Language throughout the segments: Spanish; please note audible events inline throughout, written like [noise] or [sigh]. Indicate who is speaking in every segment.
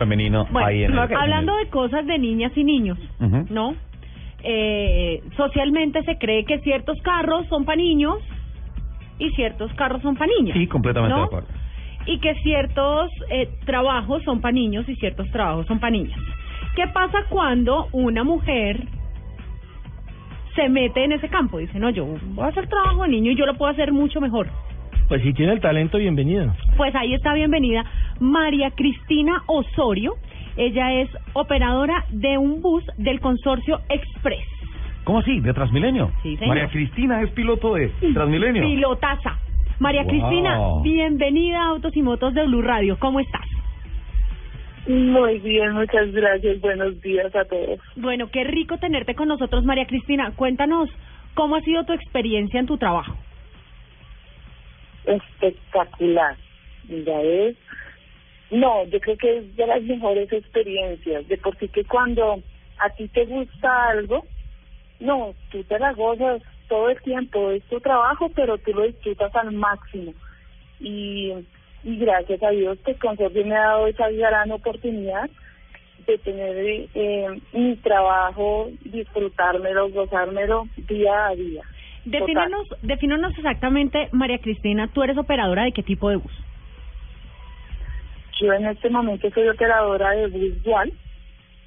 Speaker 1: Femenino
Speaker 2: Bueno,
Speaker 1: ahí en el,
Speaker 2: hablando de cosas de niñas y niños. ¿no? Eh, socialmente se cree que ciertos carros son para niños y ciertos carros son para niñas.
Speaker 1: Sí, completamente
Speaker 2: ¿no?
Speaker 1: de acuerdo.
Speaker 2: Y que ciertos eh, trabajos son para niños y ciertos trabajos son para niñas. ¿Qué pasa cuando una mujer se mete en ese campo? Dice, no, yo voy a hacer trabajo de niño y yo lo puedo hacer mucho mejor.
Speaker 3: Pues si tiene el talento, bienvenido.
Speaker 2: Pues ahí está bienvenida María Cristina Osorio. Ella es operadora de un bus del consorcio Express.
Speaker 1: ¿Cómo así? ¿De Transmilenio?
Speaker 2: Sí, señor.
Speaker 1: María Cristina es piloto de Transmilenio.
Speaker 2: Pilotaza. María
Speaker 1: Wow.
Speaker 2: Cristina, bienvenida a Autos y Motos de Blue Radio. ¿Cómo estás?
Speaker 4: Muy bien, muchas gracias. Buenos días a todos.
Speaker 2: Bueno, qué rico tenerte con nosotros, María Cristina. Cuéntanos cómo ha sido tu experiencia en tu trabajo.
Speaker 4: Espectacular. Ya es. No, yo creo que es de las mejores experiencias. De por sí que cuando a ti te gusta algo, no, tú te la gozas todo el tiempo. Es tu trabajo, pero tú lo disfrutas al máximo. Y, gracias a Dios, que Consorcio me ha dado esa gran oportunidad de tener eh, mi trabajo, disfrutármelo, gozármelo día a día.
Speaker 2: Defínenos, defínenos exactamente, María Cristina, tú eres operadora de qué tipo de bus.
Speaker 4: Yo en este momento soy operadora de bus dual,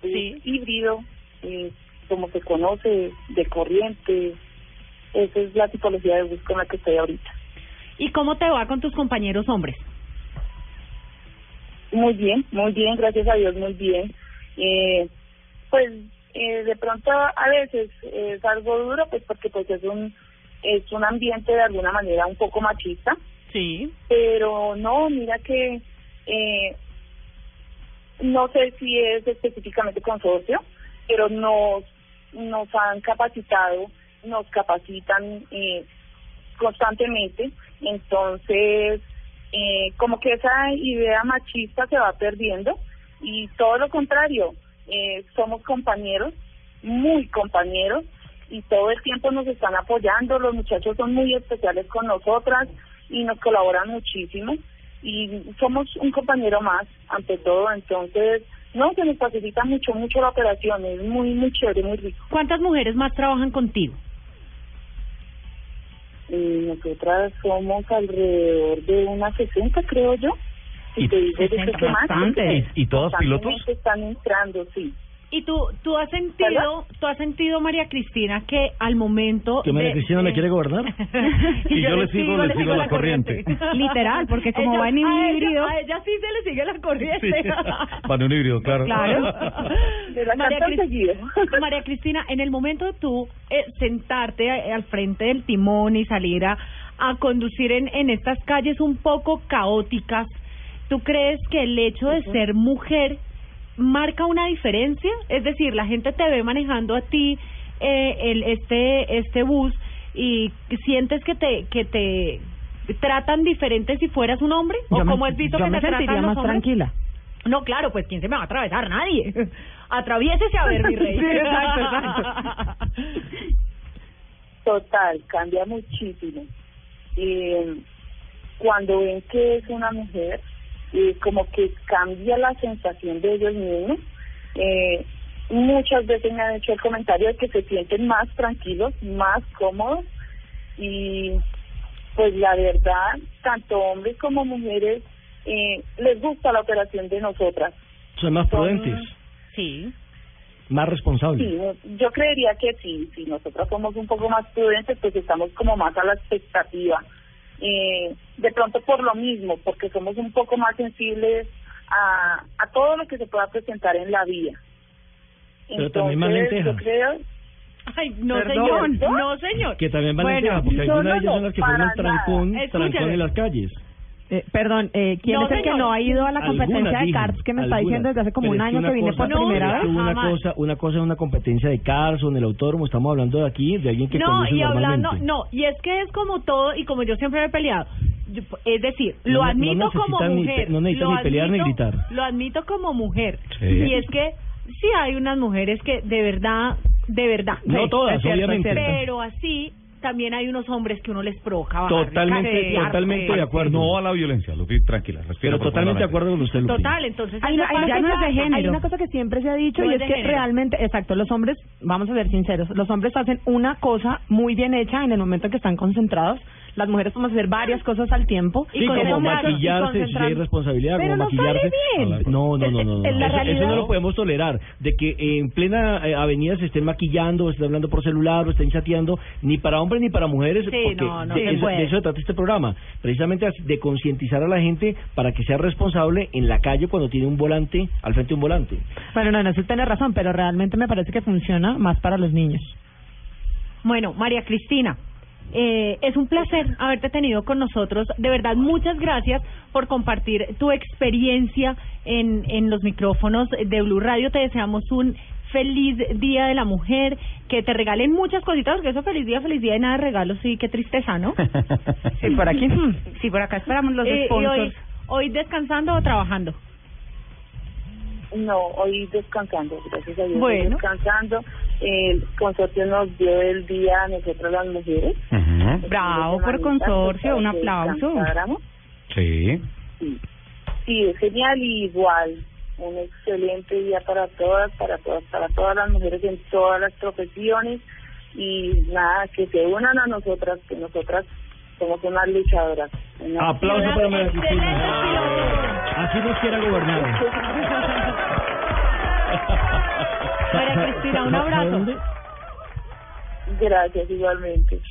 Speaker 2: Sí.
Speaker 4: híbrido, eh, como se conoce, de corriente. Esa es la tipología de bus con la que estoy ahorita.
Speaker 2: ¿Y cómo te va con tus compañeros hombres?
Speaker 4: Muy bien, muy bien, gracias a Dios, muy bien. Eh, pues eh, de pronto a veces es algo duro, pues porque pues es un es un ambiente de alguna manera un poco machista,
Speaker 2: Sí.
Speaker 4: pero no, mira que eh, no sé si es específicamente consorcio, pero nos nos han capacitado, nos capacitan eh, constantemente, entonces eh, como que esa idea machista se va perdiendo y todo lo contrario, eh, somos compañeros, muy compañeros y todo el tiempo nos están apoyando, los muchachos son muy especiales con nosotras y nos colaboran muchísimo y somos un compañero más ante todo, entonces no, se nos facilita mucho, mucho la operación, es muy, muy chévere, muy rico.
Speaker 2: ¿Cuántas mujeres más trabajan contigo?
Speaker 4: Y nosotras somos alrededor de unas 60, creo yo.
Speaker 1: Y-
Speaker 4: Y te digo, que más.
Speaker 1: ¿Y- y todas pilotos?
Speaker 4: Están entrando, sí.
Speaker 2: ¿Y tú, tú has sentido, tú has sentido, María Cristina, que al momento
Speaker 3: ¿Que María
Speaker 2: de-
Speaker 3: Cristina me
Speaker 2: de-
Speaker 3: quiere gobernar? [laughs]
Speaker 1: Y yo le sigo, le sigo la corriente.
Speaker 2: Literal, porque como
Speaker 5: Ella-
Speaker 2: va en un
Speaker 5: a ella-
Speaker 2: híbrido.
Speaker 5: a ella sí se le sigue la corriente.
Speaker 1: Sí. Para un híbrido, claro.
Speaker 2: Claro. [laughs] [laughs] María, Cristina, en el momento de tú eh, sentarte eh, al frente del timón y salir a, a conducir en, en estas calles un poco caóticas, ¿tú crees que el hecho de ser mujer marca una diferencia? Es decir, la gente te ve manejando a ti eh, el este este bus y sientes que te que te tratan diferente si fueras un hombre o
Speaker 5: Yo me-
Speaker 2: como has visto
Speaker 5: yo
Speaker 2: que
Speaker 5: me
Speaker 2: te tratan los
Speaker 5: más
Speaker 2: hombres?
Speaker 5: tranquila.
Speaker 2: No, claro, pues ¿quién se me va a atravesar? Nadie. [laughs] Atraviésese a ver, mi rey.
Speaker 5: Sí, exacto, exacto. [laughs]
Speaker 4: Total, cambia muchísimo. Eh, cuando ven que es una mujer, eh, como que cambia la sensación de ellos mismos. Eh, muchas veces me han hecho el comentario de que se sienten más tranquilos, más cómodos y pues la verdad, tanto hombres como mujeres eh, les gusta la operación de nosotras.
Speaker 3: Son más
Speaker 4: Son-
Speaker 3: prudentes,
Speaker 2: Sí.
Speaker 3: más responsables.
Speaker 4: Sí, yo creería que sí, si nosotros somos un poco más prudentes, pues estamos como más a la expectativa. Eh, de pronto por lo mismo, porque somos un poco más sensibles a, a todo lo que se pueda presentar en la vía.
Speaker 3: Pero también más
Speaker 4: yo creo,
Speaker 2: Ay, no
Speaker 4: Perdón.
Speaker 2: señor, no señor.
Speaker 3: Que también van
Speaker 2: Bueno,
Speaker 3: lentejas, porque algunas
Speaker 4: no,
Speaker 3: de ellas son las que
Speaker 4: nada.
Speaker 3: trancón, trancón en las calles.
Speaker 6: Eh, perdón, eh, ¿quién
Speaker 2: No,
Speaker 6: es el que no ha ido a la competencia de cards que me está diciendo desde hace como
Speaker 3: Pero
Speaker 6: un año que vine
Speaker 3: cosa-
Speaker 6: por
Speaker 2: No,
Speaker 6: primera vez?
Speaker 3: una
Speaker 2: jamás.
Speaker 3: cosa, una cosa es una competencia de cars o en el autódromo, estamos hablando de aquí de alguien que
Speaker 2: no,
Speaker 3: conduce
Speaker 2: y hablando, no, y es que es como todo, y como yo siempre me he peleado. Yo- Es decir,
Speaker 3: No,
Speaker 2: lo
Speaker 3: no
Speaker 2: admito como
Speaker 3: ni
Speaker 2: mujer.
Speaker 3: no necesitan
Speaker 2: lo
Speaker 3: ni pelear ni
Speaker 2: admito-
Speaker 3: gritar.
Speaker 2: Lo admito como mujer.
Speaker 1: Sí.
Speaker 2: Y es que sí hay unas mujeres que de verdad, de verdad.
Speaker 3: No
Speaker 2: sí,
Speaker 3: todas,
Speaker 6: cierto,
Speaker 3: obviamente.
Speaker 2: Pero así también hay unos hombres que uno les provoca bajar
Speaker 3: Totalmente, totalmente de acuerdo.
Speaker 1: No a la violencia, Lupi, tranquila, respira
Speaker 3: Pero totalmente de acuerdo con usted, Lupi.
Speaker 2: Total, entonces
Speaker 6: Hay una, hay
Speaker 2: pasa-
Speaker 6: una
Speaker 5: no es de
Speaker 6: cosa-
Speaker 5: género.
Speaker 6: hay una cosa que siempre se ha dicho
Speaker 2: No
Speaker 6: y
Speaker 2: es
Speaker 6: que
Speaker 2: género.
Speaker 6: realmente, exacto, los hombres, vamos a ser sinceros, los hombres hacen una cosa muy bien hecha en el momento en que están concentrados. Las mujeres podemos hacer varias cosas al tiempo.
Speaker 3: Sí, como
Speaker 6: y
Speaker 3: maquillarse, si hay responsabilidad,
Speaker 6: Pero
Speaker 3: como
Speaker 6: no sale
Speaker 3: maquillarse.
Speaker 6: bien.
Speaker 3: No, no, no, no. Eso, no lo podemos tolerar. De que en plena eh, avenida se estén maquillando, o estén hablando por celular, o estén chateando, ni para hombres ni para mujeres.
Speaker 2: Sí,
Speaker 3: porque
Speaker 2: no, no
Speaker 3: de,
Speaker 2: se
Speaker 3: eso,
Speaker 2: puede.
Speaker 3: de eso se trata este programa. Precisamente de concientizar a la gente para que sea responsable en la calle cuando tiene un volante, al frente de un volante.
Speaker 6: Bueno, no, no, eso tiene razón, pero realmente me parece que funciona más para los niños.
Speaker 2: Bueno, María Cristina, eh, es un placer haberte tenido con nosotros. De verdad, muchas gracias por compartir tu experiencia en, en los micrófonos de Blue Radio. Te deseamos un feliz Día de la Mujer, que te regalen muchas cositas, porque eso feliz día, feliz día y nada de regalos, sí, qué tristeza, ¿no? [laughs]
Speaker 6: Sí, por aquí.
Speaker 5: Sí, por acá esperamos los
Speaker 2: Eh,
Speaker 5: sponsors.
Speaker 2: hoy, hoy descansando o trabajando.
Speaker 4: No, hoy descansando, gracias a Dios.
Speaker 2: Bueno.
Speaker 4: Descansando. El consorcio nos dio el día a nosotras las mujeres.
Speaker 5: Bravo por consorcio, un
Speaker 4: para que
Speaker 5: aplauso.
Speaker 1: Sí.
Speaker 4: Sí. sí, es genial y igual. Un excelente día para todas, para todas, para todas las mujeres en todas las profesiones. Y nada, que se unan a nosotras, que nosotras somos unas luchadoras. Una-
Speaker 3: Aplauso para María Cristina. Así nos quiera gobernar. [laughs]
Speaker 2: María Cristina, un [laughs]
Speaker 3: ¿Sabe
Speaker 2: abrazo.
Speaker 4: Gracias, igualmente.